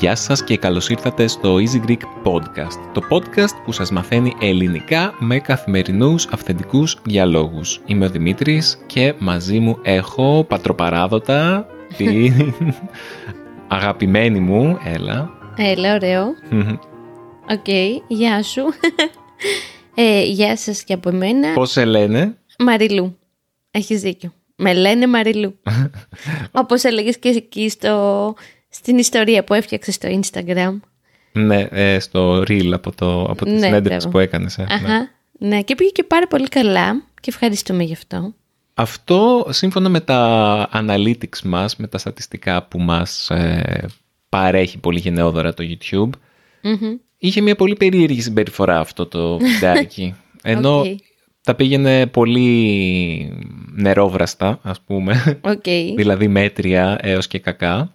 Γεια σας και καλώς ήρθατε στο Easy Greek Podcast, το podcast που σας μαθαίνει ελληνικά με καθημερινούς αυθεντικούς διαλόγους. Είμαι ο Δημήτρης και μαζί μου έχω πατροπαράδοτα την αγαπημένη μου, έλα. Έλα, ωραίο. Οκ, γεια σου. Ε, γεια σας και από εμένα. Πώς σε λένε; Μαριλού. Έχεις δίκιο. Με λένε Μαριλού. Όπως έλεγες και εκεί στο, στην ιστορία που έφτιαξες στο Instagram. Ναι, ε, στο Reel από, το, από τη Ναι, συνέντευξη μπράβο. που έκανες. ε, ναι. Αχα. Ναι, και πήγε και πάρα πολύ καλά και ευχαριστούμε γι' αυτό. Αυτό σύμφωνα με τα analytics μας, με τα στατιστικά που μας ε, παρέχει πολύ γενναιόδωρα το YouTube, Μμμ. είχε μια πολύ περίεργη συμπεριφορά αυτό το βιντεάκι. Ενώ Οκ. τα πήγαινε πολύ νερόβραστα, ας πούμε, Οκ. δηλαδή μέτρια έως και κακά.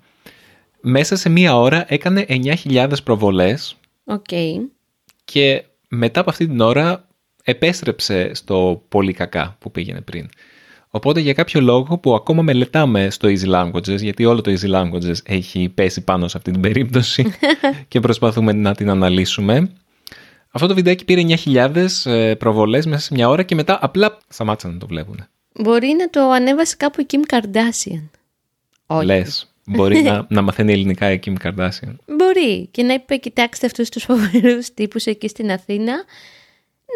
Μέσα σε μία ώρα έκανε 9.000 προβολές Οκ. και μετά από αυτή την ώρα επέστρεψε στο πολύ κακά που πήγαινε πριν. Οπότε για κάποιο λόγο που ακόμα μελετάμε στο Easy Languages, γιατί όλο το Easy Languages έχει πέσει πάνω σε αυτή την περίπτωση και προσπαθούμε να την αναλύσουμε. Αυτό το βιντεάκι πήρε 9.000 ε, προβολές μέσα σε μια ώρα και μετά απλά σταμάτησαν να το βλέπουν. Μπορεί να το ανέβασε κάπου η Kim Kardashian. Όχι. Λες, μπορεί να, να μαθαίνει ελληνικά η Kim Kardashian. Μπορεί και να είπε κοιτάξτε αυτούς τους φοβερούς τύπους εκεί στην Αθήνα.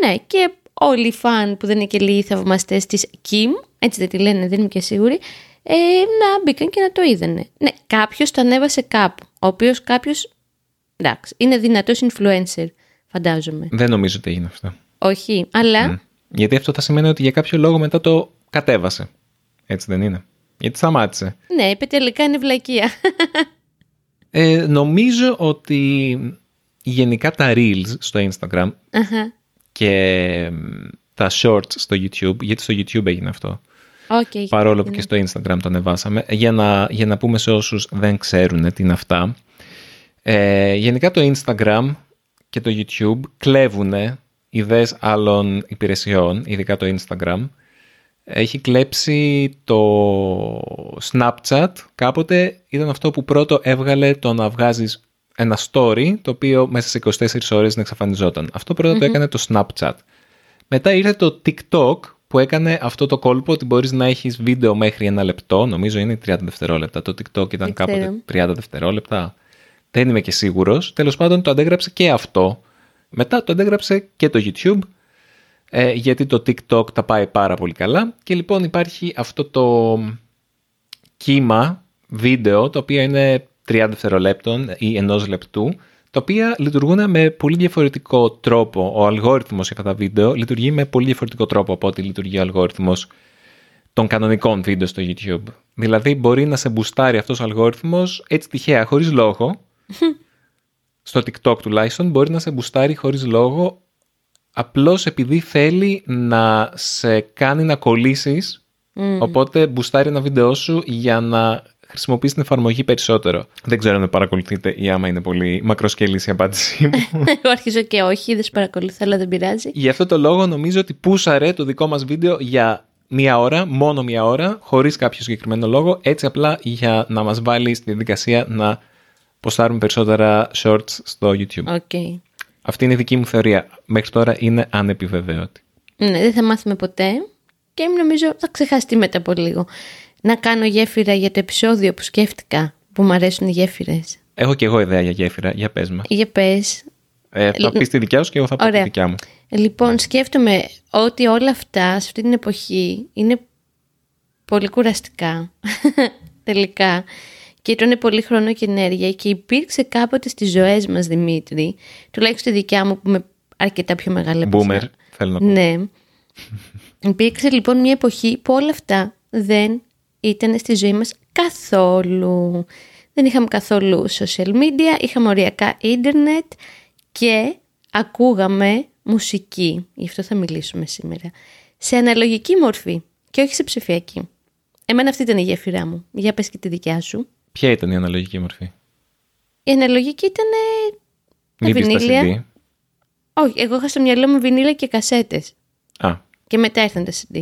Ναι και όλοι οι φαν που δεν είναι και λίγοι θαυμαστές της Kim, έτσι δεν τη λένε δεν είμαι και σίγουρη, ε, να μπήκαν και να το είδανε. Ναι, κάποιος το ανέβασε κάπου, ο οποίος κάποιος, εντάξει, είναι δυνατός influencer, φαντάζομαι. Δεν νομίζω ότι έγινε αυτό. Όχι, αλλά Γιατί αυτό θα σημαίνει ότι για κάποιο λόγο μετά το κατέβασε. Έτσι δεν είναι. Γιατί σταμάτησε. ναι, είπε τελικά είναι βλακεία. Ε, νομίζω ότι γενικά τα reels στο Instagram Αχα. και μ, τα shorts στο YouTube, γιατί στο YouTube έγινε αυτό, Οκ, έχει παρόλο που δίκιο, και στο Instagram το ανεβάσαμε, για να, για να πούμε σε όσους δεν ξέρουν τι είναι αυτά. Ε, γενικά το Instagram και το YouTube κλέβουν ιδέες άλλων υπηρεσιών, ειδικά το Instagram. Έχει κλέψει το Snapchat. Κάποτε ήταν αυτό που πρώτο έβγαλε το να βγάζεις ένα story, το οποίο μέσα σε 24 ώρες να εξαφανιζόταν. Αυτό πρώτα το έκανε το Snapchat. Μετά ήρθε το TikTok που έκανε αυτό το κόλπο ότι μπορείς να έχεις βίντεο μέχρι ένα λεπτό. Νομίζω είναι 30 δευτερόλεπτα. Το TikTok ήταν Δεν κάποτε ξέρω. 30 δευτερόλεπτα. Δεν είμαι και σίγουρος. Τέλος πάντων το αντέγραψε και αυτό. Μετά το αντέγραψε και το YouTube. Ε, γιατί το TikTok τα πάει πάρα πολύ καλά. Και λοιπόν υπάρχει αυτό το κύμα βίντεο, το οποίο είναι 30 δευτερολέπτων ή ενός λεπτού, τα οποία λειτουργούν με πολύ διαφορετικό τρόπο. Ο αλγόριθμος για αυτά τα βίντεο λειτουργεί με πολύ διαφορετικό τρόπο από ό,τι λειτουργεί ο αλγόριθμος των κανονικών βίντεο στο YouTube. Δηλαδή μπορεί να σε μπουστάρει αυτός ο αλγόριθμος έτσι τυχαία, χωρίς λόγο. στο TikTok τουλάχιστον μπορεί να σε μπουστάρει χωρίς λόγο απλώς επειδή θέλει να σε κάνει να κολλήσεις οπότε μπουστάρει ένα βίντεο σου για να χρησιμοποιήσει την εφαρμογή περισσότερο. Δεν ξέρω αν με παρακολουθείτε ή άμα είναι πολύ μακροσκελής η απάντησή μου. Εγώ αρχίζω και όχι, δεν σε παρακολουθώ, αλλά δεν πειράζει. Γι' αυτό το λόγο νομίζω ότι πούσαρε το δικό μας βίντεο για μία ώρα, μόνο μία ώρα, χωρίς κάποιο συγκεκριμένο λόγο, έτσι απλά για να μας βάλει στη διαδικασία να ποστάρουμε περισσότερα shorts στο YouTube. OK. Αυτή είναι η δική μου θεωρία. Μέχρι τώρα είναι ανεπιβεβαίωτη. Ναι, δεν θα μάθουμε ποτέ και νομίζω θα ξεχαστεί μετά από λίγο. Να κάνω γέφυρα για το επεισόδιο που σκέφτηκα, που μου αρέσουν οι γέφυρες. Έχω και εγώ ιδέα για γέφυρα. Για πες με. Για πες. Ε, θα πεις τη δικιά σου και εγώ θα πω τη Ωραία. δικιά μου. Λοιπόν, σκέφτομαι ότι όλα αυτά σε αυτή την εποχή είναι πολύ κουραστικά. Τελικά. Και τρώνε πολύ χρόνο και ενέργεια και υπήρξε κάποτε στις ζωές μας, Δημήτρη, τουλάχιστον η δικιά μου που είμαι αρκετά πιο μεγάλη από Boomer, εσένα. θέλω να πω. Ναι. Υπήρξε λοιπόν μια εποχή που όλα αυτά δεν ήταν στη ζωή μας καθόλου. Δεν είχαμε καθόλου social media, είχαμε οριακά ίντερνετ και ακούγαμε μουσική. Γι' αυτό θα μιλήσουμε σήμερα. Σε αναλογική μορφή και όχι σε ψηφιακή. Εμένα αυτή ήταν η γέφυρά μου. Για πες και τη δικιά σου. Ποια ήταν η αναλογική μορφή; Η αναλογική ήταν τα Μήπως τα βινίλια. CD. Όχι, εγώ είχα στο μυαλό μου βινίλια και κασέτες. Α, Και μετά ήρθαν τα CD.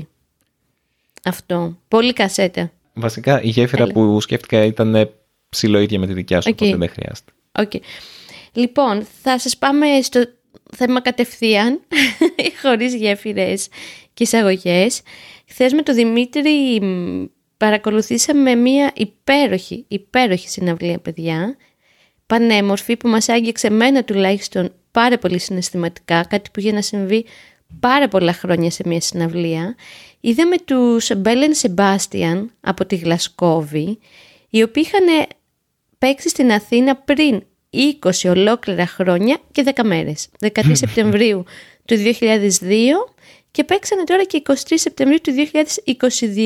Αυτό. Πολύ κασέτα. βασικά η γέφυρα Έλα. που σκέφτηκα ήταν ψιλοίδια με τη δικιά σου, Οκ. οπότε δεν χρειάζεται. Οκ. Λοιπόν, θα σας πάμε στο θέμα κατευθείαν, χωρίς γέφυρες και εισαγωγές. Χθες με τον Δημήτρη μ, παρακολουθήσαμε μία υπέροχη, υπέροχη συναυλία, παιδιά. Πανέμορφη που μας άγγιξε μένα τουλάχιστον πάρα πολύ συναισθηματικά, κάτι που είχε να συμβεί πάρα πολλά χρόνια σε μία συναυλία. Είδαμε τους Μπέλεν Σεμπάστιαν από τη Γλασκόβη, οι οποίοι είχαν παίξει στην Αθήνα πριν 20 ολόκληρα χρόνια και 10 μέρες. 13 Σεπτεμβρίου του 2002 και παίξανε τώρα και 23 Σεπτεμβρίου του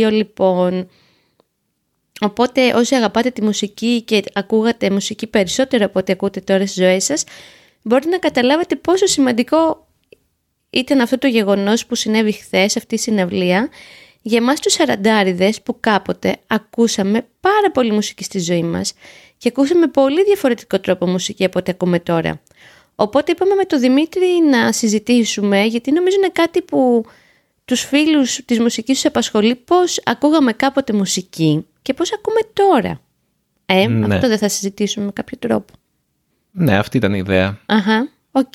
2022 λοιπόν. Οπότε όσοι αγαπάτε τη μουσική και ακούγατε μουσική περισσότερο από ό,τι ακούτε τώρα στις ζωές σας, μπορείτε να καταλάβετε πόσο σημαντικό ήταν αυτό το γεγονός που συνέβη χθες αυτή η συναυλία για εμάς τους σαραντάριδες που κάποτε ακούσαμε πάρα πολύ μουσική στη ζωή μας και ακούσαμε πολύ διαφορετικό τρόπο μουσική από ό,τι ακούμε τώρα. Οπότε είπαμε με τον Δημήτρη να συζητήσουμε γιατί νομίζω είναι κάτι που τους φίλους της μουσικής τους απασχολεί πώς ακούγαμε κάποτε μουσική και πώς ακούμε τώρα. Ε, Ναι. αυτό δεν θα συζητήσουμε με κάποιο τρόπο. Ναι, αυτή ήταν η ιδέα. Αχα, οκ.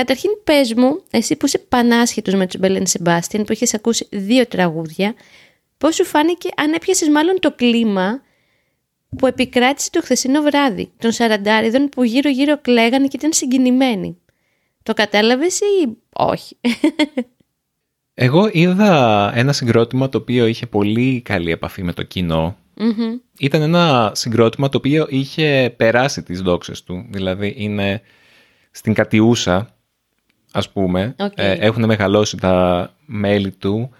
Καταρχήν πες μου, εσύ που είσαι πανάσχετος με τους Belle and Sebastian, που έχεις ακούσει δύο τραγούδια, πώς σου φάνηκε αν έπιασες μάλλον το κλίμα που επικράτησε το χθεσινό βράδυ, των σαραντάριδων που γύρω γύρω κλαίγανε και ήταν συγκινημένοι. Το κατάλαβες ή όχι; Εγώ είδα ένα συγκρότημα το οποίο είχε πολύ καλή επαφή με το κοινό. Μμμ. Ήταν ένα συγκρότημα το οποίο είχε περάσει τις δόξες του. Δηλαδή είναι στην Κατιούσα, ας πούμε. Οκ. Ε, έχουν μεγαλώσει τα μέλη του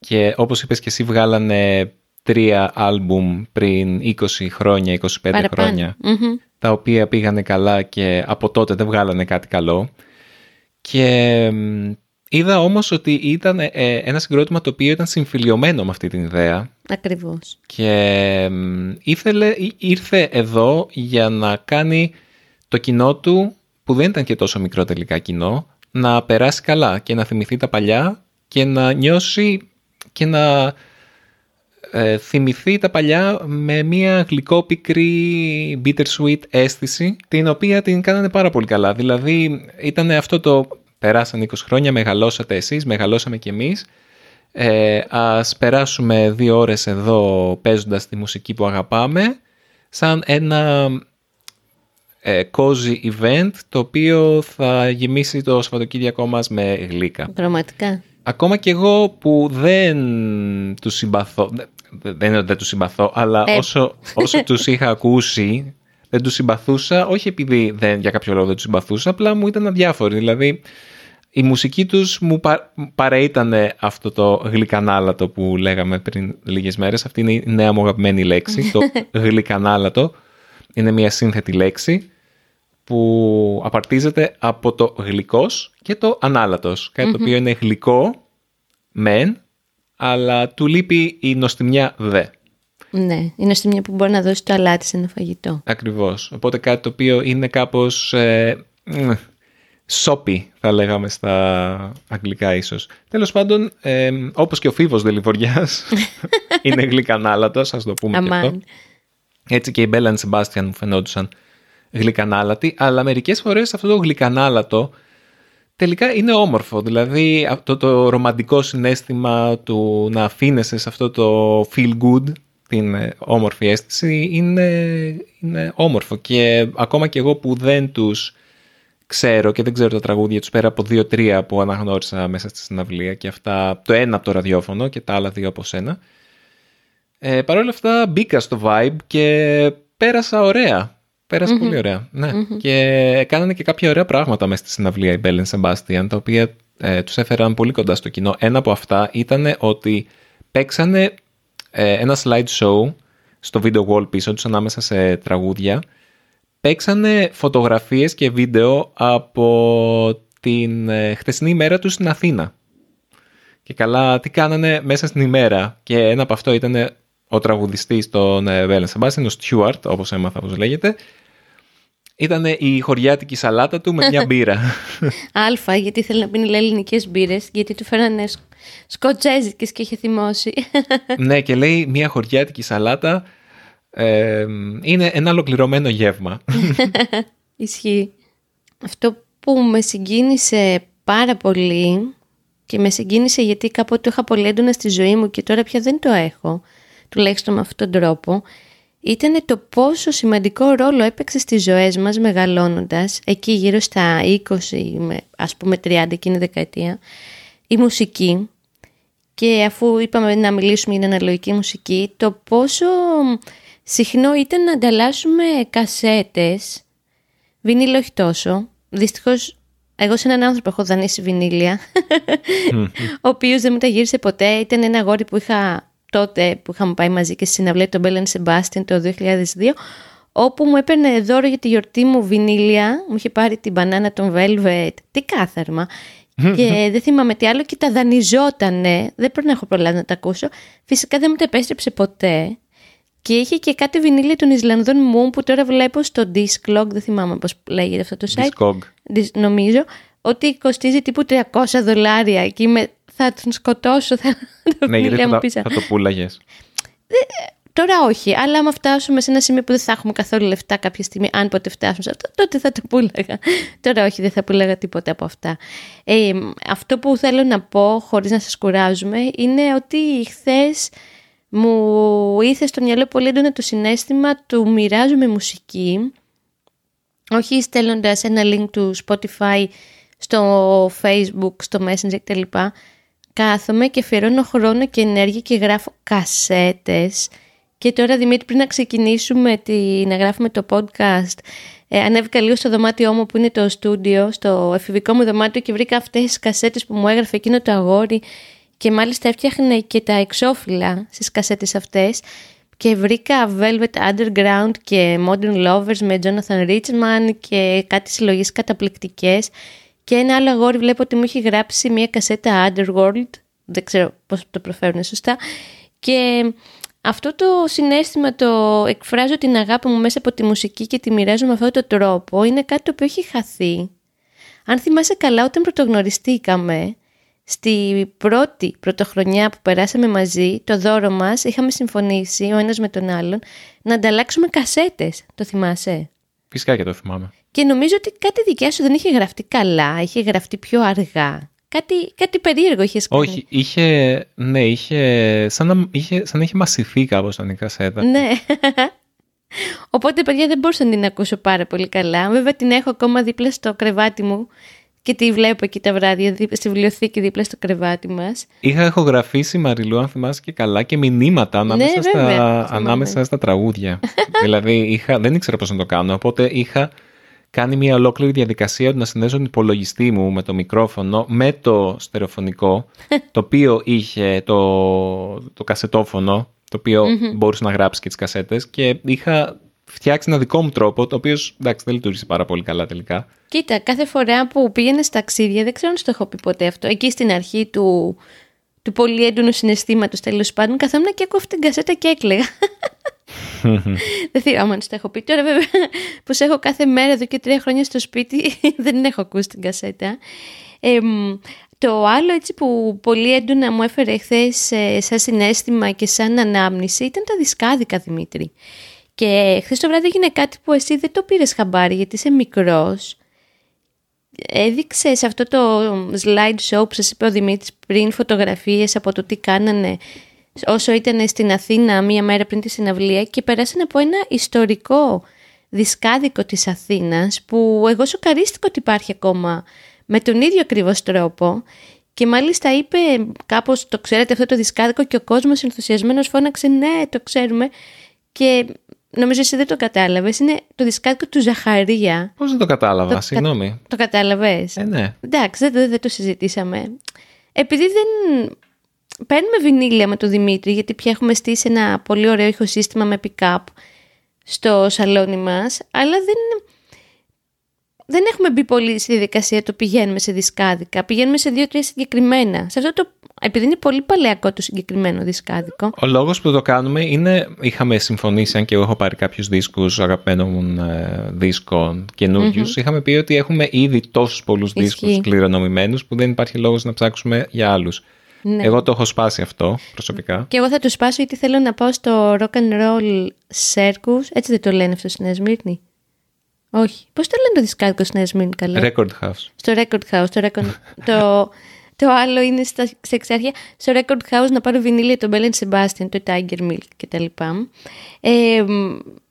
και όπως είπες και εσύ βγάλανε τρία άλμπουμ πριν 20 χρόνια, 25 Παραπάνω. χρόνια Μμμ. τα οποία πήγανε καλά και από τότε δεν βγάλανε κάτι καλό. Και μ, είδα όμως ότι ήταν ε, ένα συγκρότημα το οποίο ήταν συμφιλιωμένο με αυτή την ιδέα Ακριβώς. και μ, ήθελε, ή- ήρθε εδώ για να κάνει το κοινό του, που δεν ήταν και τόσο μικρό τελικά κοινό, να περάσει καλά και να θυμηθεί τα παλιά και να νιώσει και να ε, θυμηθεί τα παλιά με μια γλυκόπικρη bittersweet αίσθηση την οποία την κάνανε πάρα πολύ καλά. Δηλαδή ήταν αυτό το περάσαν 20 χρόνια, μεγαλώσατε εσείς, μεγαλώσαμε κι εμείς. Ε, ας περάσουμε δύο ώρες εδώ παίζοντας τη μουσική που αγαπάμε σαν ένα ε, cozy event το οποίο θα γεμίσει το Σαββατοκύριακό μας με γλύκα. Πραγματικά. Ακόμα και εγώ που δεν τους συμπαθώ, δεν δεν είναι ότι δεν τους συμπαθώ, αλλά Ε. όσο, όσο τους είχα ακούσει, δεν τους συμπαθούσα, όχι επειδή δεν, για κάποιο λόγο δεν τους συμπαθούσα, απλά μου ήταν αδιάφοροι. Δηλαδή, η μουσική τους μου πα, παραήτανε αυτό το γλυκανάλατο που λέγαμε πριν λίγες μέρες. Αυτή είναι η νέα μου αγαπημένη λέξη, το γλυκανάλατο. Είναι μια σύνθετη λέξη που απαρτίζεται από το γλυκός και το ανάλατος. Κάτι το οποίο είναι γλυκό, μεν, αλλά του λείπει η νοστιμιά δε. Ναι, είναι στη μια που μπορεί να δώσει το αλάτι σε ένα φαγητό. Ακριβώς. Οπότε κάτι το οποίο είναι κάπως ε, μ, σόπι, θα λέγαμε στα αγγλικά ίσως. Τέλος πάντων, ε, όπως και ο φίβος Δελιβοριάς, είναι γλυκανάλατος, ας το πούμε και αυτό. Αμάν. Έτσι και η Μπέλαν Σεμπάστιαν μου φαινόντουσαν γλυκανάλατοι, αλλά μερικές φορές αυτό το γλυκανάλατο τελικά είναι όμορφο. Δηλαδή αυτό το ρομαντικό συνέστημα του να αφήνεσαι σε αυτό το feel good, την ε, όμορφη αίσθηση, είναι, είναι όμορφο. Και ακόμα και εγώ που δεν τους ξέρω και δεν ξέρω τα τραγούδια τους πέρα από δύο-τρία που αναγνώρισα μέσα στη συναυλία και αυτά, το ένα από το ραδιόφωνο και τα άλλα δύο από σένα. Ε, Παρ' όλα αυτά μπήκα στο vibe και πέρασα ωραία. Πέρασα πολύ ωραία. Ναι. Και κάνανε και κάποια ωραία πράγματα μέσα στη συναυλία η Bell Sebastian, τα οποία ε, τους έφεραν πολύ κοντά στο κοινό. Ένα από αυτά ήταν ότι παίξανε ε, ένα slide show στο video wall πίσω τους ανάμεσα σε τραγούδια. Παίξανε φωτογραφίες και βίντεο από την ε, χτεσινή ημέρα τους στην Αθήνα. Και καλά, τι κάνανε μέσα στην ημέρα. Και ένα από αυτό ήταν ο τραγουδιστής των Bell Sebastian, ο Stuart, όπως έμαθα όπως λέγεται, ήταν η χωριάτικη σαλάτα του με μια μπύρα. Αλφα, γιατί ήθελε να πίνει ελληνικές μπύρες, γιατί του φέρανε σκοτσέζικε και είχε θυμώσει. ναι, και λέει μια χωριάτικη σαλάτα ε, είναι ένα ολοκληρωμένο γεύμα. Ισχύει. Αυτό που με συγκίνησε πάρα πολύ και με συγκίνησε γιατί κάποτε το είχα πολύ έντονα στη ζωή μου και τώρα πια δεν το έχω, τουλάχιστον με αυτόν τον τρόπο, ήταν το πόσο σημαντικό ρόλο έπαιξε στις ζωές μας μεγαλώνοντας, εκεί γύρω στα 20, ας πούμε 30 εκείνη δεκαετία, η μουσική. Και αφού είπαμε να μιλήσουμε για την αναλογική μουσική, το πόσο συχνό ήταν να ανταλλάσσουμε κασέτες, βινίλιο όχι τόσο, δυστυχώς εγώ σε έναν άνθρωπο έχω δανείσει βινίλια, ο οποίος δεν μου τα γύρισε ποτέ, ήταν ένα αγόρι που είχα τότε που είχαμε πάει μαζί και στη συναυλία τον Μπέλεν Σεμπάστιαν το 2002, όπου μου έπαιρνε δώρο για τη γιορτή μου βινίλια, μου είχε πάρει την μπανάνα των Velvet, τι κάθαρμα, και δεν θυμάμαι τι άλλο και τα δανειζότανε, δεν πρέπει να έχω προλάβει να τα ακούσω. Φυσικά δεν μου τα επέστρεψε ποτέ. Και είχε και κάτι βινίλια των Ισλανδών μου που τώρα βλέπω στο Disclog, δεν θυμάμαι πώς λέγεται αυτό το site. Discog. Νομίζω ότι κοστίζει τύπου 300 δολάρια και είμαι θα τον σκοτώσω. Θα, ναι, γιατί θα, θα, το πουλάγες. Τώρα όχι, αλλά άμα φτάσουμε σε ένα σημείο που δεν θα έχουμε καθόλου λεφτά κάποια στιγμή, αν ποτέ φτάσουμε σε αυτό, τότε θα το πουλάγα. Τώρα όχι, δεν θα πουλάγα τίποτα από αυτά. Ε, αυτό που θέλω να πω, χωρίς να σας κουράζουμε, είναι ότι χθες μου ήρθε στο μυαλό πολύ έντονα το συνέστημα του μοιράζομαι μουσική, όχι στέλνοντας ένα link του Spotify στο Facebook, στο Messenger κτλ κάθομαι και αφιερώνω χρόνο και ενέργεια και γράφω κασέτες. Και τώρα Δημήτρη πριν να ξεκινήσουμε τη, να γράφουμε το podcast ε, ανέβηκα λίγο στο δωμάτιό μου που είναι το στούντιο, στο εφηβικό μου δωμάτιο και βρήκα αυτές τις κασέτες που μου έγραφε εκείνο το αγόρι και μάλιστα έφτιαχνε και τα εξώφυλλα στις κασέτες αυτές και βρήκα Velvet Underground και Modern Lovers με Jonathan Richman και κάτι συλλογές καταπληκτικές και ένα άλλο αγόρι βλέπω ότι μου έχει γράψει μια κασέτα Underworld, δεν ξέρω πώς το προφέρουν σωστά, και αυτό το συνέστημα το εκφράζω την αγάπη μου μέσα από τη μουσική και τη μοιράζω με αυτόν τον τρόπο, είναι κάτι το οποίο έχει χαθεί. Αν θυμάσαι καλά, όταν πρωτογνωριστήκαμε, στη πρώτη πρωτοχρονιά που περάσαμε μαζί, το δώρο μας, είχαμε συμφωνήσει ο ένας με τον άλλον να ανταλλάξουμε κασέτες. Το θυμάσαι; Φυσικά και το θυμάμαι. Και νομίζω ότι κάτι δικιά σου δεν είχε γραφτεί καλά, είχε γραφτεί πιο αργά. Κάτι, κάτι περίεργο είχες κάνει. Όχι, είχε, ναι, είχε, σαν να είχε, σαν να είχε μασηθεί κάπως η κασέτα. Ναι. Οπότε, παιδιά, δεν μπορούσα να την ακούσω πάρα πολύ καλά. Βέβαια, την έχω ακόμα δίπλα στο κρεβάτι μου και τη βλέπω εκεί τα βράδια στη βιβλιοθήκη δίπλα στο κρεβάτι μας. Είχα ηχογραφήσει, Μαριλού, αν θυμάσαι και καλά, και μηνύματα ανάμεσα, ναι, στα, ανάμεσα στα τραγούδια. δηλαδή, είχα, δεν ήξερα πώς να το κάνω, οπότε είχα κάνει μια ολόκληρη διαδικασία να συνδέσω τον υπολογιστή μου με το μικρόφωνο, με το στερεοφωνικό, το οποίο είχε το, το κασετόφωνο, το οποιο μπορούσε να γράψει και τις κασέτες και είχα φτιάξει ένα δικό μου τρόπο, το οποίο εντάξει δεν λειτουργήσε πάρα πολύ καλά τελικά. Κοίτα, κάθε φορά που πήγαινε στα ταξίδια, δεν ξέρω αν σου το έχω πει ποτέ αυτό, εκεί στην αρχή του, του πολύ έντονου συναισθήματος τέλος πάντων, καθόμουν και ακούω αυτή την κασέτα και έκλαιγα. δεν θυμάμαι αν το έχω πει. Τώρα βέβαια που σε έχω κάθε μέρα εδώ και τρία χρόνια στο σπίτι δεν έχω ακούσει την κασέτα. το άλλο έτσι που πολύ έντονα μου έφερε χθες ε, σαν συνέστημα και σαν ανάμνηση ήταν τα δισκάδικα Δημήτρη. Και χθες το βράδυ έγινε κάτι που εσύ δεν το πήρες χαμπάρι γιατί είσαι μικρός. Έδειξες σε αυτό το slide show που σας είπε ο Δημήτρης πριν φωτογραφίες από το τι κάνανε όσο ήταν στην Αθήνα μία μέρα πριν τη συναυλία και περάσανε από ένα ιστορικό δισκάδικο της Αθήνας που εγώ σοκαρίστηκα ότι υπάρχει ακόμα με τον ίδιο ακριβώς τρόπο και μάλιστα είπε κάπως το ξέρετε αυτό το δισκάδικο και ο κόσμος ενθουσιασμένος φώναξε ναι το ξέρουμε και νομίζω εσύ δεν το κατάλαβες είναι το δισκάδικο του Ζαχαρία. Πώς δεν το κατάλαβα, το, συγγνώμη. Το, το κατάλαβες. Ε, ναι. Εντάξει δεν, δεν το συζητήσαμε. Επειδή δεν παίρνουμε βινίλια με τον Δημήτρη γιατί πια έχουμε στήσει ένα πολύ ωραίο ηχοσύστημα με pick-up στο σαλόνι μας αλλά δεν δεν έχουμε μπει πολύ στη διαδικασία το πηγαίνουμε σε δισκάδικα. Πηγαίνουμε σε δύο-τρία συγκεκριμένα. Σε αυτό το, επειδή είναι πολύ παλαιακό το συγκεκριμένο δισκάδικο. Ο λόγος που το κάνουμε είναι, είχαμε συμφωνήσει, αν και εγώ έχω πάρει κάποιους δίσκους αγαπημένων ε, δίσκων καινούριους, είχαμε πει ότι έχουμε ήδη τόσους πολλούς δίσκους κληρονομημένους που δεν υπάρχει λόγος να ψάξουμε για άλλους. Ναι. Εγώ το έχω σπάσει αυτό προσωπικά. Και εγώ θα το σπάσω γιατί θέλω να πάω στο rock and roll circus. Έτσι δεν το λένε αυτό στη Νέα Σμύρνη. Όχι. Πώς το λένε το δισκάδικο στη Νέα Σμύρνη καλά. Record House. Στο Record House. Το, record... το, το άλλο είναι στα, σε Εξάρχεια. Στο Record House να πάρω βινίλια των Belle and Sebastian, το Tigermilk κτλ. Ε,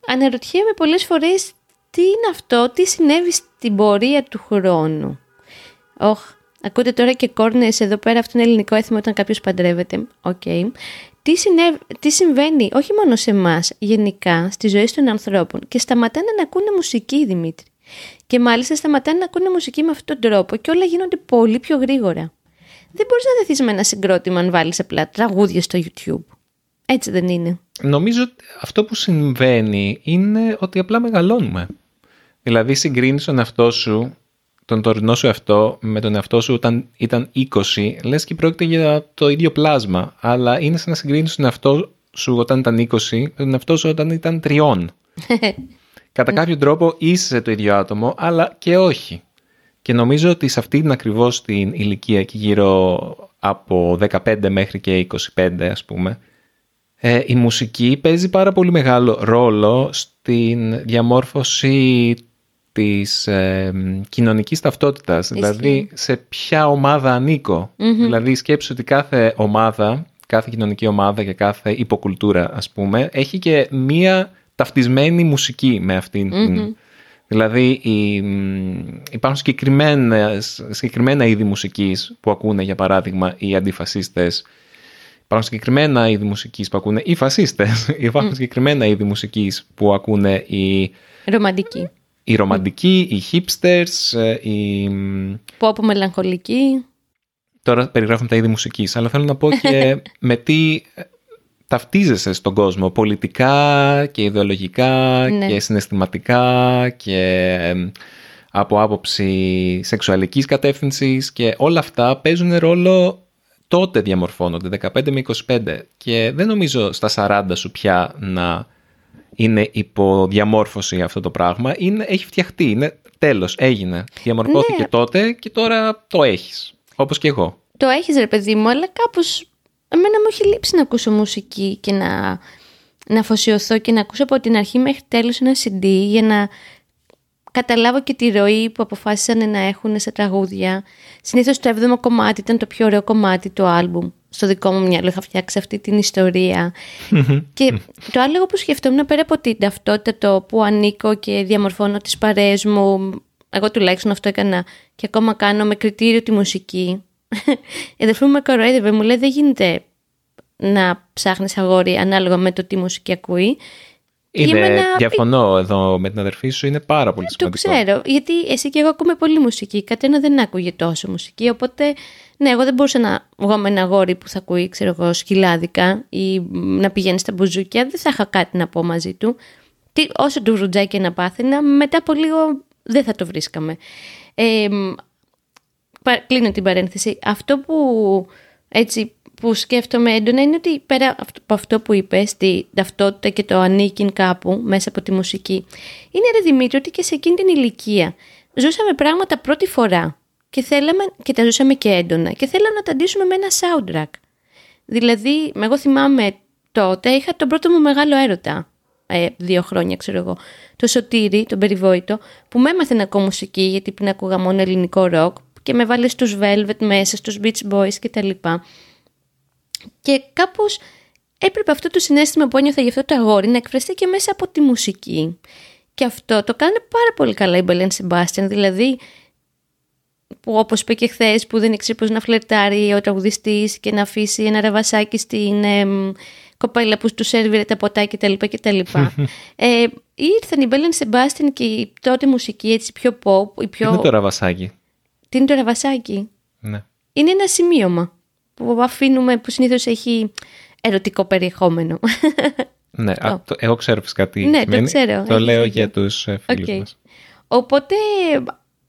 αναρωτιέμαι πολλές φορές τι είναι αυτό, τι συνέβη στην πορεία του χρόνου. Όχ, Ακούτε τώρα και κόρνες εδώ πέρα, αυτό είναι ελληνικό έθιμο όταν κάποιος παντρεύεται. OK. Okay. Τι, συνέβ... τι συμβαίνει όχι μόνο σε εμάς, γενικά στη ζωή των ανθρώπων και σταματάνε να ακούνε μουσική, Δημήτρη. Και μάλιστα σταματάνε να ακούνε μουσική με αυτόν τον τρόπο και όλα γίνονται πολύ πιο γρήγορα. Δεν μπορείς να δεθείς με ένα συγκρότημα αν βάλεις απλά τραγούδια στο YouTube. Έτσι δεν είναι. Νομίζω ότι αυτό που συμβαίνει είναι ότι απλά μεγαλώνουμε. Δηλαδή συγκρίνεις τον εαυτό σου τον τωρινό σου εαυτό με τον εαυτό σου όταν ήταν 20, λες και πρόκειται για το ίδιο πλάσμα, αλλά είναι σαν να συγκρίνεις τον εαυτό σου όταν ήταν 20 με τον εαυτό σου όταν ήταν τριών. Κατά κάποιο τρόπο είσαι το ίδιο άτομο, αλλά και όχι. Και νομίζω ότι σε αυτή την ακριβώς την ηλικία, εκεί γύρω από 15 μέχρι και 25 ας πούμε, ε, η μουσική παίζει πάρα πολύ μεγάλο ρόλο στην διαμόρφωση της ε, κοινωνικής ταυτότητας, δηλαδή σε ποια ομάδα Δηλαδή σκέψου ότι κάθε ομάδα, κάθε κοινωνική ομάδα και κάθε υποκουλτούρα ας πούμε, έχει και μία ταυτισμένη μουσική με αυτην Δηλαδή η, υπάρχουν συγκεκριμένα είδη μουσικής που ακούνε για παράδειγμα οι αντιφασίστες. Υπάρχουν συγκεκριμένα είδη μουσικής που ακούνε οι φασίστες. Υπάρχουν mm. συγκεκριμένα είδη μουσικής που ακούνε οι... Ρομαντικοί οι ρομαντικοί, οι hipsters, ε, οι... Pop μελαγχολικοί. Τώρα περιγράφουμε τα είδη μουσικής, αλλά θέλω να πω και με τι ε, ταυτίζεσαι στον κόσμο πολιτικά και ιδεολογικά ναι. και συναισθηματικά και ε, από άποψη σεξουαλικής κατεύθυνσης και όλα αυτά παίζουν ρόλο τότε διαμορφώνονται, 15 με 25 και δεν νομίζω στα 40 σου πια να είναι υποδιαμόρφωση αυτό το πράγμα. Είναι, έχει φτιαχτεί, είναι τέλος, έγινε. Διαμορφώθηκε ναι. τότε και τώρα το έχεις, όπως και εγώ. Το έχεις ρε παιδί μου, αλλά κάπως εμένα μου έχει λείψει να ακούσω μουσική και να, να αφοσιωθώ και να ακούσω από την αρχή μέχρι τέλος ένα CD για να καταλάβω και τη ροή που αποφάσισαν να έχουν σε τραγούδια. Συνήθως το 7ο κομμάτι ήταν το πιο ωραίο κομμάτι του άλμπουμ στο δικό μου μυαλό είχα φτιάξει αυτή την ιστορία. και το άλλο που σκεφτόμουν πέρα από την ταυτότητα το που ανήκω και διαμορφώνω τις παρέες μου, εγώ τουλάχιστον αυτό έκανα και ακόμα κάνω με κριτήριο τη μουσική. Η αδερφή μου με κοροϊδεύε, μου λέει δεν γίνεται να ψάχνεις αγόρι ανάλογα με το τι μουσική ακούει. Είναι, διαφωνώ εδώ με την αδερφή σου, είναι πάρα πολύ σημαντικό. Το ξέρω, γιατί εσύ και εγώ ακούμε πολύ μουσική. Κατένα δεν άκουγε τόσο μουσική, οπότε ναι, εγώ δεν μπορούσα να βγω με ένα γόρι που θα ακούει, ξέρω εγώ, σκυλάδικα ή να πηγαίνει στα μπουζούκια. Δεν θα είχα κάτι να πω μαζί του. Τι, όσο του ρουτζάκι να πάθαινα, μετά από λίγο δεν θα το βρίσκαμε. Ε, κλείνω την παρένθεση. Αυτό που έτσι που σκέφτομαι έντονα είναι ότι πέρα από αυτό που είπες, τη ταυτότητα και το ανήκειν κάπου μέσα από τη μουσική, είναι ρε Δημήτρη ότι και σε εκείνη την ηλικία ζούσαμε πράγματα πρώτη φορά και, θέλαμε, και τα ζούσαμε και έντονα και θέλαμε να τα αντίσουμε με ένα soundtrack. Δηλαδή, εγώ θυμάμαι τότε είχα τον πρώτο μου μεγάλο έρωτα, ε, δύο χρόνια ξέρω εγώ, το Σωτήρι, τον περιβόητο, που με έμαθε να ακούω μουσική γιατί πριν ακούγα μόνο ελληνικό ροκ και με βάλε στους Velvet μέσα, στους Beach Boys κτλ. Και κάπως έπρεπε αυτό το συνέστημα που ένιωθα για αυτό το αγόρι να εκφραστεί και μέσα από τη μουσική. Και αυτό το κάνει πάρα πολύ καλά η Μπελέν Σεμπάστιαν, δηλαδή που όπως είπε και χθες που δεν ήξερε πώς να φλερτάρει ο τραγουδιστής και να αφήσει ένα ραβασάκι στην ε, κοπέλα που του σερβίρε τα ποτά κτλ. κτλ. ε, ήρθαν η Μπέλεν Σεμπάστιαν και η τότε μουσική έτσι πιο pop. Η πιο... Τι είναι το ραβασάκι. Τι είναι το ραβασάκι. Ναι. Είναι ένα σημείωμα που αφήνουμε που συνήθως έχει ερωτικό περιεχόμενο. Ναι, α, το, εγώ ξέρω φυσικά τι ναι, Το, ξέρω. το λέω για τους ε, φίλους okay. μας. Οπότε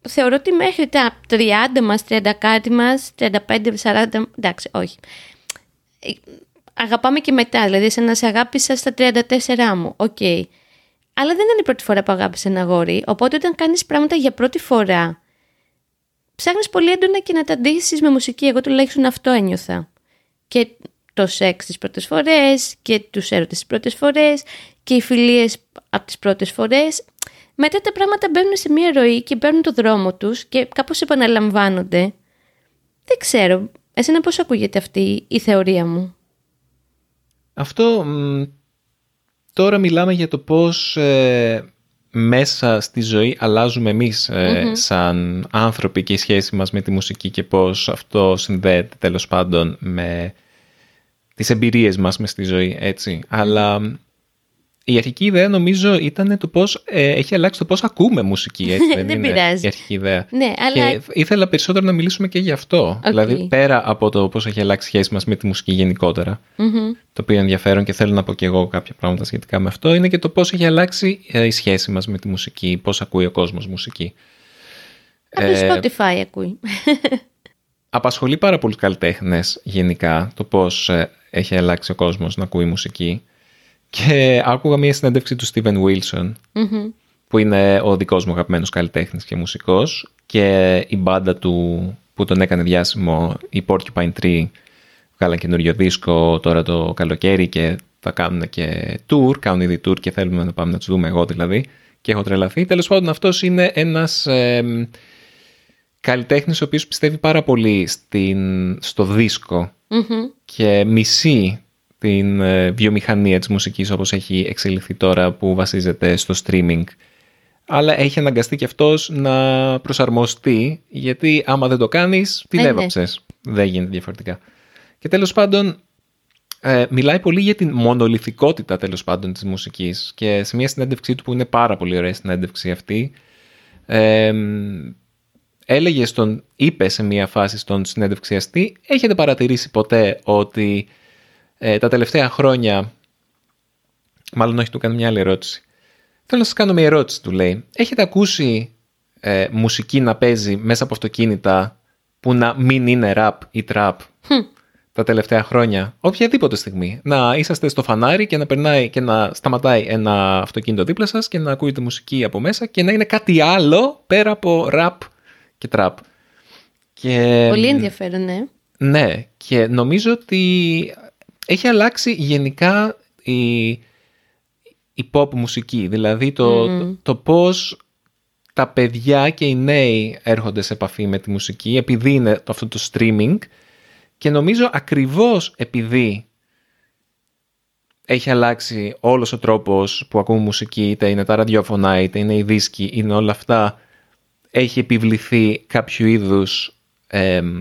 θεωρώ ότι μέχρι τα 30 μας, 30 κάτι μας, 35, 40, εντάξει, όχι. Ε, αγαπάμε και μετά, δηλαδή εσένα σε αγάπησα στα 34 μου, OK. Okay. Αλλά δεν είναι η πρώτη φορά που αγάπησα ένα αγόρι, οπότε όταν κάνεις πράγματα για πρώτη φορά, ψάχνεις πολύ έντονα και να τα ντύσεις με μουσική, εγώ τουλάχιστον αυτό ένιωθα. Και το σεξ τις πρώτες φορές και τους έρωτες τις πρώτες φορές και οι φιλίες από τις πρώτες φορές. Μετά τα πράγματα μπαίνουν σε μια ροή και παίρνουν το δρόμο τους και κάπως επαναλαμβάνονται. Δεν ξέρω. Εσένα πώς ακούγεται αυτή η θεωρία μου; Αυτό τώρα μιλάμε για το πώς ε, μέσα στη ζωή αλλάζουμε εμείς ε, σαν άνθρωποι και η σχέση μας με τη μουσική και πώς αυτό συνδέεται τέλος πάντων με τις εμπειρίες μας μες στη ζωή, έτσι. Αλλά η αρχική ιδέα νομίζω ήταν το πώς ε, έχει αλλάξει το πώς ακούμε μουσική, έτσι δεν, δεν είναι πειράζει. η αρχική ιδέα. Ναι, αλλά... Και ήθελα περισσότερο να μιλήσουμε και γι' αυτό. Δηλαδή πέρα από το πώς έχει αλλάξει η σχέση μας με τη μουσική γενικότερα, το οποίο ενδιαφέρον και θέλω να πω και εγώ κάποια πράγματα σχετικά με αυτό, είναι και το πώς έχει αλλάξει ε, η σχέση μας με τη μουσική, πώς ακούει ο κόσμος μουσική. Από το Spotify ακούει. Απασχολεί πάρα πολλούς καλλιτέχνες γενικά το πώς ε, έχει αλλάξει ο κόσμος να ακούει μουσική. Και άκουγα μια συνέντευξη του Steven Wilson, που είναι ο δικός μου αγαπημένος καλλιτέχνης και μουσικός και η μπάντα του που τον έκανε διάσημο, η Porcupine Tree, βγάλαν καινούριο δίσκο τώρα το καλοκαίρι και θα κάνουν και tour, κάνουν ήδη tour και θέλουμε να πάμε να τους δούμε εγώ δηλαδή και έχω τρελαθεί. Τέλος πάντων αυτός είναι ένας ε, καλλιτέχνης ο οποίος πιστεύει πάρα πολύ στην, στο δισκο και μισεί την ε, βιομηχανία της μουσικής όπως έχει εξελιχθεί τώρα που βασίζεται στο streaming. Αλλά έχει αναγκαστεί και αυτός να προσαρμοστεί γιατί άμα δεν το κάνεις την Ε, ναι. έβαψες. Δεν γίνεται διαφορετικά. Και τέλος πάντων ε, μιλάει πολύ για την μονολυθικότητα τέλος πάντων της μουσικής και σε μια συνέντευξή του που είναι πάρα πολύ ωραία συνέντευξη αυτή ε, έλεγε στον, είπε σε μια φάση στον συνέντευξιαστή έχετε παρατηρήσει ποτέ ότι ε, τα τελευταία χρόνια μάλλον όχι του κάνει μια άλλη ερώτηση θέλω να σας κάνω μια ερώτηση του λέει έχετε ακούσει ε, μουσική να παίζει μέσα από αυτοκίνητα που να μην είναι rap ή trap τα τελευταία χρόνια, οποιαδήποτε στιγμή, να είσαστε στο φανάρι και να περνάει και να σταματάει ένα αυτοκίνητο δίπλα σας και να ακούετε μουσική από μέσα και να είναι κάτι άλλο πέρα από rap και trap. Και, Πολύ ενδιαφέρον, ναι. Ναι, και νομίζω ότι έχει αλλάξει γενικά η, η pop μουσική, δηλαδή το, το, το πώς τα παιδιά και οι νέοι έρχονται σε επαφή με τη μουσική επειδή είναι αυτό το streaming. Και νομίζω ακριβώς επειδή έχει αλλάξει όλος ο τρόπος που ακούμε μουσική, είτε είναι τα ραδιόφωνα, είτε είναι οι δίσκοι, είναι όλα αυτά, έχει επιβληθεί κάποιο είδους εμ,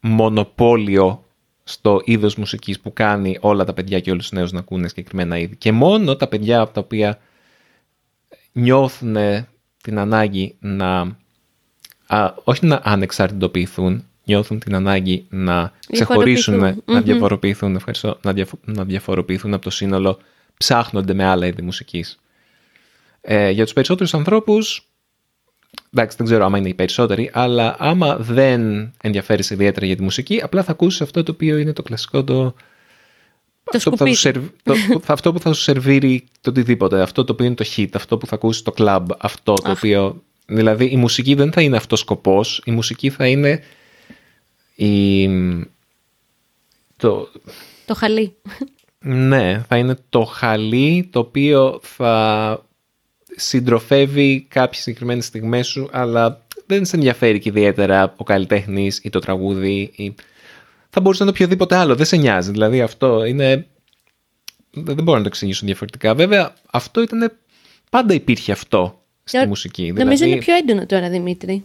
μονοπόλιο στο είδος μουσικής που κάνει όλα τα παιδιά και όλους τους νέους να ακούνε συγκεκριμένα είδη. Και μόνο τα παιδιά από τα οποία νιώθουν την ανάγκη να, α, όχι να ανεξαρτητοποιηθούν, νιώθουν την ανάγκη να ξεχωρίσουν, Διαφοροποιηθούν. να Μμμ. διαφοροποιηθούν, ευχαριστώ, να, διαφο- να διαφοροποιηθούν από το σύνολο, ψάχνονται με άλλα είδη μουσικής. Ε, για τους περισσότερους ανθρώπους, εντάξει δεν ξέρω άμα είναι οι περισσότεροι, αλλά άμα δεν ενδιαφέρεις ιδιαίτερα για τη μουσική, απλά θα ακούσεις αυτό το οποίο είναι το κλασικό, το, αυτό, που θα σου σκουπίδι. σερβ- το- που- αυτό που θα σου σερβίρει το οτιδήποτε, αυτό το οποίο είναι το hit, αυτό που θα ακούσεις στο club, αυτό το οποίο... Δηλαδή η μουσική δεν θα είναι αυτός σκοπός, η μουσική θα είναι η... Το, Το χαλί. ναι, θα είναι το χαλί το οποίο θα συντροφεύει κάποιες συγκεκριμένες στιγμές σου, αλλά δεν σε ενδιαφέρει και ιδιαίτερα ο καλλιτέχνης ή το τραγούδι. Ή... Θα μπορούσε να είναι οποιοδήποτε άλλο, δεν σε νοιάζει. Δηλαδή αυτό είναι... Δεν δεν μπορώ να το εξηγήσω διαφορετικά. Βέβαια, αυτό ήταν... Πάντα υπήρχε αυτό στη Ε, μουσική. Νομίζω δηλαδή, είναι πιο έντονο τώρα, Δημήτρη.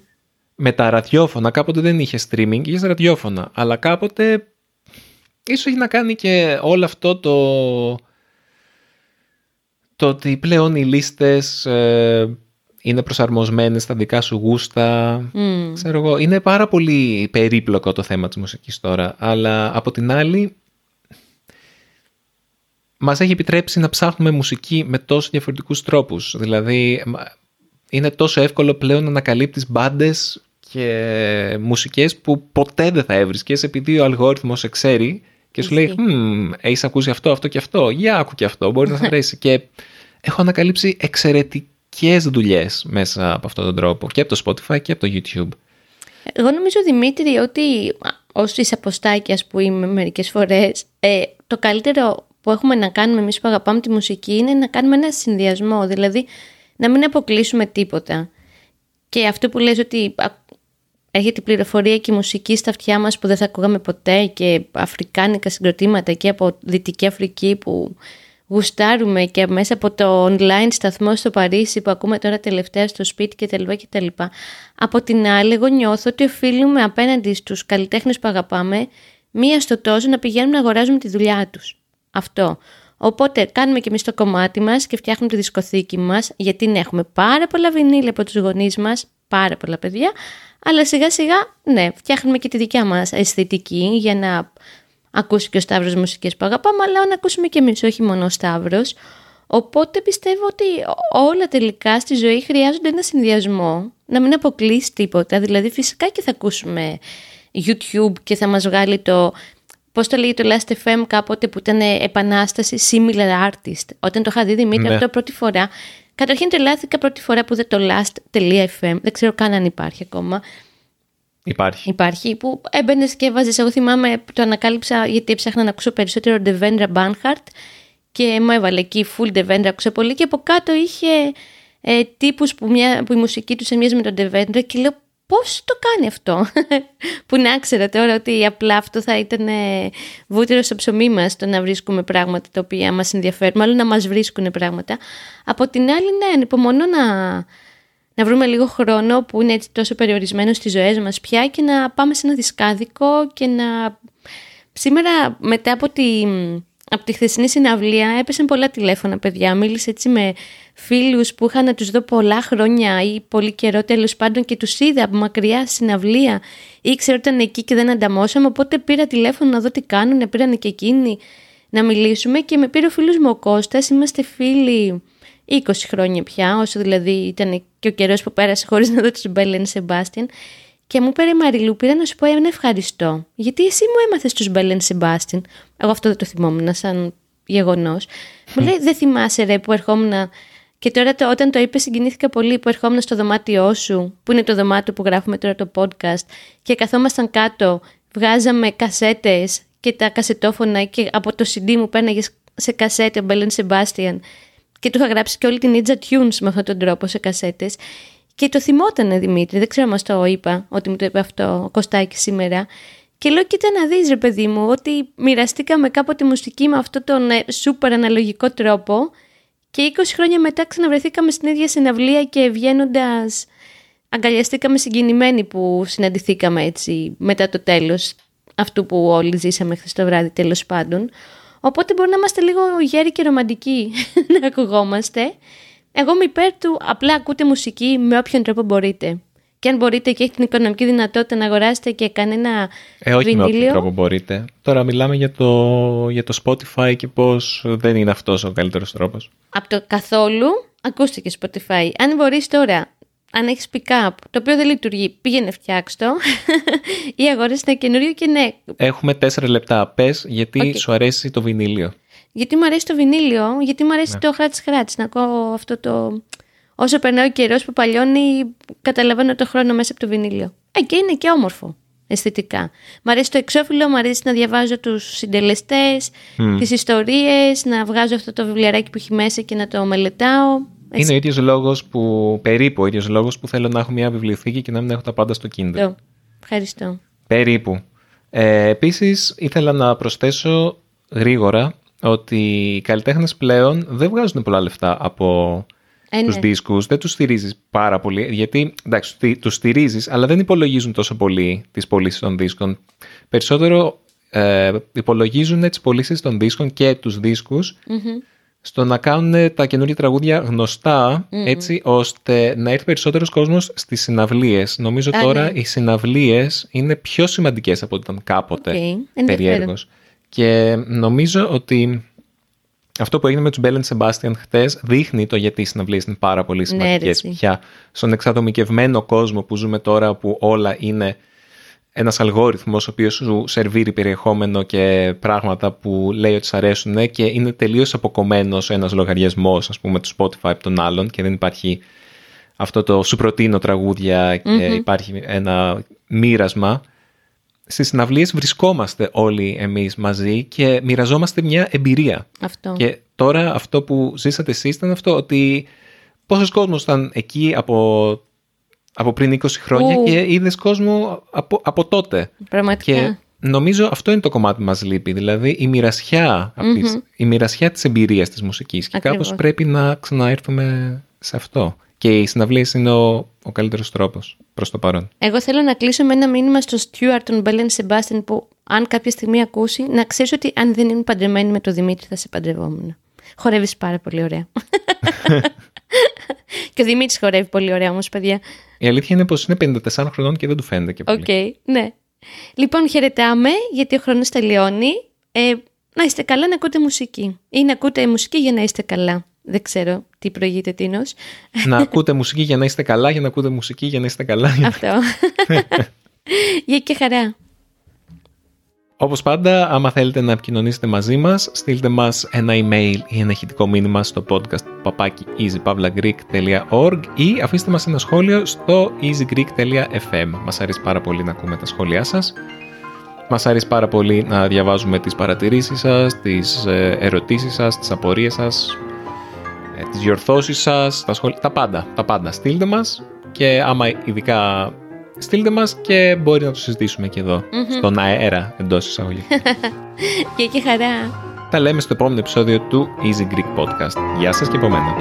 με τα ραδιόφωνα, κάποτε δεν είχε streaming, είχες ραδιόφωνα, αλλά κάποτε ίσως έχει να κάνει και όλο αυτό το, το ότι πλέον οι λίστες ε, είναι προσαρμοσμένες στα δικά σου γούστα. Μμ. Ξέρω εγώ, είναι πάρα πολύ περίπλοκο το θέμα της μουσικής τώρα, αλλά από την άλλη μας έχει επιτρέψει να ψάχνουμε μουσική με τόσους διαφορετικούς τρόπους. Δηλαδή, μα- είναι τόσο εύκολο πλέον να ανακαλύπτεις μπάντες και μουσικές που ποτέ δεν θα έβρισκες επειδή ο αλγόριθμος σε ξέρει και σου λέει hm, έχεις ακούσει αυτό, αυτό και αυτό, για άκου και αυτό, μπορεί να σε αρέσει και έχω ανακαλύψει εξαιρετικές δουλειές μέσα από αυτόν τον τρόπο και από το Spotify και από το YouTube. Εγώ νομίζω, Δημήτρη, ότι ω αποστάκια που είμαι μερικές φορές, ε, το καλύτερο που έχουμε να κάνουμε εμείς που αγαπάμε τη μουσική είναι να κάνουμε ένα συνδυασμό. Δηλαδή, να μην αποκλείσουμε τίποτα. Και αυτό που λες ότι έχετε πληροφορία και μουσική στα αυτιά μας που δεν θα ακούγαμε ποτέ και αφρικάνικα συγκροτήματα και από Δυτική Αφρική που γουστάρουμε και μέσα από το online σταθμό στο Παρίσι που ακούμε τώρα τελευταία στο σπίτι κτλ. κτλ. Από την άλλη, εγώ νιώθω ότι οφείλουμε απέναντι στους καλλιτέχνες που αγαπάμε μία στο τόσο να πηγαίνουμε να αγοράζουμε τη δουλειά τους. Αυτό. Οπότε κάνουμε και εμείς το κομμάτι μας και φτιάχνουμε τη δισκοθήκη μας, γιατί ναι, έχουμε πάρα πολλά βινίλια από τους γονείς μας, πάρα πολλά παιδιά, αλλά σιγά σιγά, ναι, φτιάχνουμε και τη δικιά μας αισθητική για να ακούσει και ο Σταύρος μουσικές που αγαπάμε, αλλά να ακούσουμε και εμείς, όχι μόνο ο Σταύρος. Οπότε πιστεύω ότι όλα τελικά στη ζωή χρειάζονται ένα συνδυασμό, να μην αποκλείσει τίποτα. Δηλαδή φυσικά και θα ακούσουμε YouTube και θα μας βγάλει το... Πώς το λέει το Last FM κάποτε που ήταν επανάσταση similar artist. Όταν το είχα δει Δημήτρη ναι. αυτό πρώτη φορά. Καταρχήν τρελάθηκα πρώτη φορά που δεν το last.fm. Δεν ξέρω καν αν υπάρχει ακόμα. Υπάρχει. Υπάρχει που έμπαινες και έβαζες. Εγώ θυμάμαι το ανακάλυψα γιατί έψαχνα να ακούσω περισσότερο Devendra Banhart και μου έβαλε εκεί full Devendra, άκουσα πολύ και από κάτω είχε ε, τύπους που, μια, που η μουσική τους έμοιαζε με τον Devendra και λέω πώς το κάνει αυτό; Που να ξέρετε τώρα ότι απλά αυτό θα ήταν ε, βούτυρο στο ψωμί μας το να βρίσκουμε πράγματα τα οποία μας ενδιαφέρουν μάλλον να μας βρίσκουν πράγματα. Από την άλλη ναι ανυπομονώ να να βρούμε λίγο χρόνο που είναι έτσι τόσο περιορισμένο στις ζωές μας πια και να πάμε σε ένα δισκάδικο και να... Σήμερα μετά από τη, από τη χθεσινή συναυλία έπεσαν πολλά τηλέφωνα παιδιά, μίλησε έτσι με φίλους που είχαν να τους δω πολλά χρόνια ή πολύ καιρό τέλος πάντων και τους είδα από μακριά συναυλία. Ή ξέρω ότι ήταν εκεί και δεν ανταμώσαμε οπότε πήρα τηλέφωνο να δω τι κάνουν, πήραν και εκείνοι να μιλήσουμε και με πήρε ο φίλος μου ο Κώστας, είμαστε φίλοι 20 χρόνια πια, όσο δηλαδή ήταν και ο καιρός που πέρασε χωρίς να δω του Μπέλεν Σεμπάστιαν. Και μου είπε Μαριλού, πήρα να σου πω ένα ευχαριστώ. Γιατί εσύ μου έμαθες τους Μπέλεν Σεμπάστιαν. Εγώ αυτό δεν το θυμόμουν σαν γεγονός. Μου λέει, Δεν θυμάσαι ρε που ερχόμουν. Και τώρα το, όταν το είπες, συγκινήθηκα πολύ που ερχόμουν στο δωμάτιό σου, που είναι το δωμάτιο που γράφουμε τώρα το podcast, και καθόμασταν κάτω, βγάζαμε κασέτες και τα κασετόφωνα και από το CD μου πέναγες σε κασέτε ο Μπέλεν Σεμπάστιαν και του είχα γράψει και όλη την Ninja Tunes με αυτόν τον τρόπο σε κασέτες και το θυμότανε Δημήτρη, δεν ξέρω αν το είπα ότι μου το είπε αυτό ο Κωστάκης σήμερα και λέω κοίτα να δεις ρε παιδί μου ότι μοιραστήκαμε κάποτε μουσική με αυτόν τον ε, σούπερ αναλογικό τρόπο και 20 χρόνια μετά ξαναβρεθήκαμε στην ίδια συναυλία και βγαίνοντας αγκαλιαστήκαμε συγκινημένοι που συναντηθήκαμε έτσι μετά το τέλος αυτού που όλοι ζήσαμε χθες το βράδυ τέλος πάντων. Οπότε μπορεί να είμαστε λίγο γέροι και ρομαντικοί να ακουγόμαστε. Εγώ είμαι υπέρ του απλά ακούτε μουσική με όποιον τρόπο μπορείτε. Και αν μπορείτε και έχετε την οικονομική δυνατότητα να αγοράσετε και κανένα ε, όχι με όποιον τρόπο μπορείτε. Τώρα μιλάμε για το, για το Spotify και πώς δεν είναι αυτός ο καλύτερος τρόπος. Από το καθόλου ακούστηκε Spotify. Αν μπορείς τώρα αν έχεις pick-up, το οποίο δεν λειτουργεί, πήγαινε φτιάξ το ή αγόρασε ένα καινούριο και ναι. Έχουμε τέσσερα λεπτά. Πες γιατί σου αρέσει το βινίλιο. Γιατί μου αρέσει το βινίλιο, γιατί μου αρέσει ναι. το χράτς χράτς, να ακούω αυτό το... Όσο περνάει ο καιρός που παλιώνει, καταλαβαίνω το χρόνο μέσα από το βινίλιο. Ε, και είναι και όμορφο αισθητικά. Μ' αρέσει το εξώφυλλο, μ' αρέσει να διαβάζω τους συντελεστές, mm. τις ιστορίες, να βγάζω αυτό το βιβλιαράκι που έχει μέσα και να το μελετάω. Είναι ο ίδιος λόγος που, περίπου ο ίδιος λόγος που θέλω να έχω μια βιβλιοθήκη και να μην έχω τα πάντα στο Kindle. Ευχαριστώ. Περίπου. Ε, Επίσης, ήθελα να προσθέσω γρήγορα ότι οι καλλιτέχνες πλέον δεν βγάζουν πολλά λεφτά από ε, τους ναι. δίσκους, δεν τους στηρίζεις πάρα πολύ, γιατί εντάξει, τους στηρίζεις, αλλά δεν υπολογίζουν τόσο πολύ τις πωλήσεις των δίσκων. Περισσότερο ε, υπολογίζουν τις πωλήσεις των δίσκων και τους δισκους στο να κάνουν τα καινούργια τραγούδια έτσι ώστε να έρθει περισσότερος κόσμος στις συναυλίες. Νομίζω τώρα ναι. οι συναυλίες είναι πιο σημαντικές από ό,τι ήταν κάποτε okay. περιέργως. Και νομίζω ότι αυτό που έγινε με τους Bell Sebastian χτες δείχνει το γιατί οι συναυλίες είναι πάρα πολύ σημαντικές Ναι, ρε, πια στον εξατομικευμένο κόσμο που ζούμε τώρα που όλα είναι ένας αλγόριθμος ο οποίος σου σερβίρει περιεχόμενο και πράγματα που λέει ότι σ' αρέσουν και είναι τελείως αποκομμένος ένας λογαριασμός ας πούμε του Spotify από τον άλλον και δεν υπάρχει αυτό το σου προτείνω τραγούδια και υπάρχει ένα μοίρασμα. Στις συναυλίες βρισκόμαστε όλοι εμείς μαζί και μοιραζόμαστε μια εμπειρία. Αυτό. Και τώρα αυτό που ζήσατε εσείς ήταν αυτό ότι πόσος κόσμος ήταν εκεί από, από πριν 20 χρόνια Ου. και είδες κόσμο από, από τότε. Πραγματικά. Και νομίζω αυτό είναι το κομμάτι που μας λείπει, δηλαδή η μοιρασιά, απ' της, η μοιρασιά της εμπειρίας της μουσικής και Ακριβώς. κάπως πρέπει να ξαναέρθουμε σε αυτό. Και οι συναυλίες είναι ο, ο καλύτερος τρόπος προς το παρόν. Εγώ θέλω να κλείσω με ένα μήνυμα στο Stuart των Belle and Sebastian που αν κάποια στιγμή ακούσει να ξέρεις ότι αν δεν ήμουν παντρεμένη με τον Δημήτρη θα σε παντρευόμουν. Χορεύεις πάρα πολύ ωραία. και ο Δημήτρης χορεύει πολύ ωραία όμως παιδιά. Η αλήθεια είναι πως είναι 54 χρονών και δεν του φαίνεται και πολύ. Οκ, ναι. Λοιπόν, χαιρετάμε γιατί ο χρόνος τελειώνει. Ε, να είστε καλά να ακούτε μουσική. Ή να ακούτε μουσική για να είστε καλά. Δεν ξέρω τι προηγείται τίνος. να ακούτε μουσική για να είστε καλά, για να ακούτε μουσική για να είστε καλά. Αυτό. Γεια και χαρά. Όπως πάντα, άμα θέλετε να επικοινωνήσετε μαζί μας, στείλτε μας ένα email ή ένα ηχητικό μήνυμα στο podcast παπάκι easypavlagreek.org ή αφήστε μας ένα σχόλιο στο easygreek.fm. Μας αρέσει πάρα πολύ να ακούμε τα σχόλιά σας. Μας αρέσει πάρα πολύ να διαβάζουμε τις παρατηρήσεις σας, τις ε, ερωτήσεις σας, τις απορίες σας, ε, τις διορθώσεις σας, τα, σχόλια, τα πάντα, τα πάντα. Στείλτε μας και άμα ειδικά στείλτε μας και μπορεί να το συζητήσουμε και εδώ, στον αέρα εντός εισαγωγικών. Γεια και χαρά. Τα λέμε στο επόμενο επεισόδιο του Easy Greek Podcast. Γεια σας και από μένα.